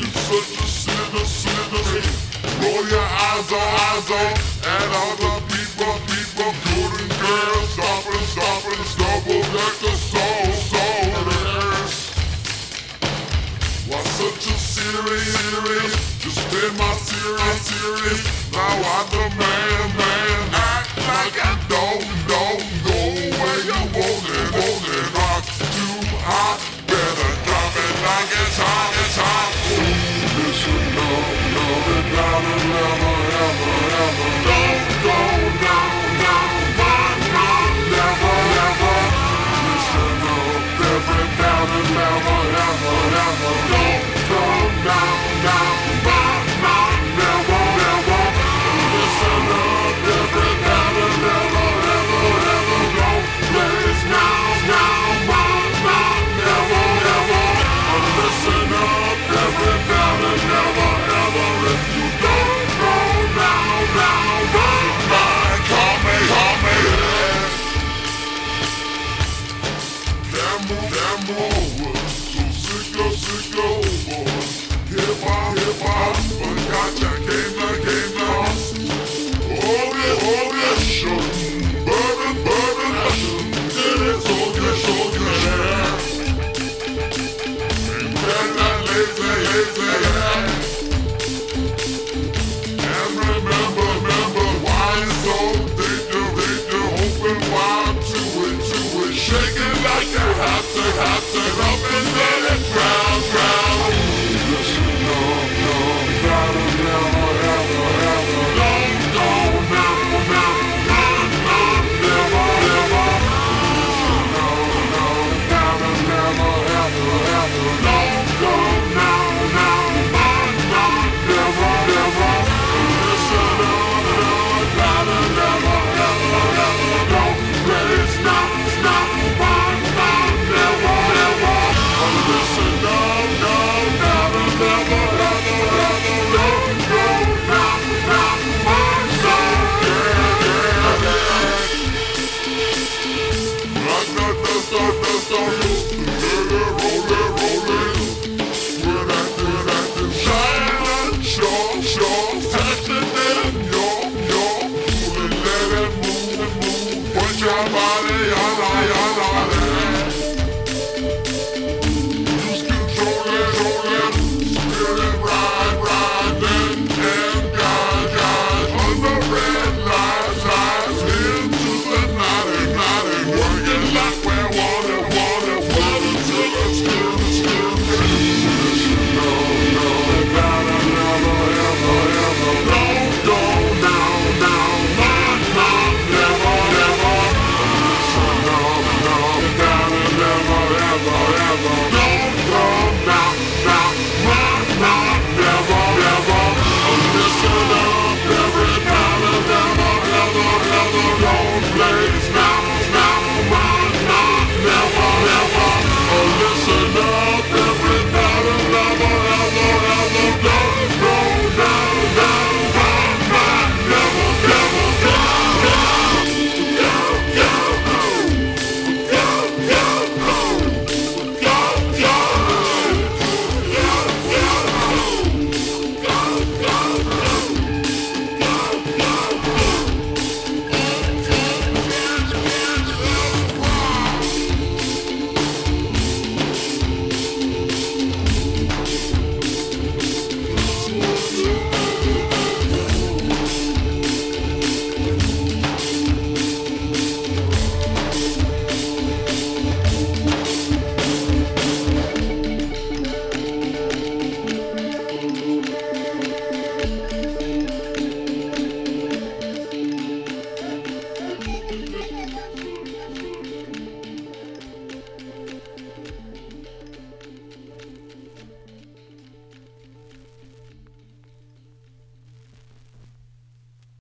You such a sinner, and Hey, roll your eyes on, eyes on. and all the people, people, good and girls. Stopping, stopping, double like a soul. We'll Shine, shine, shine, shine,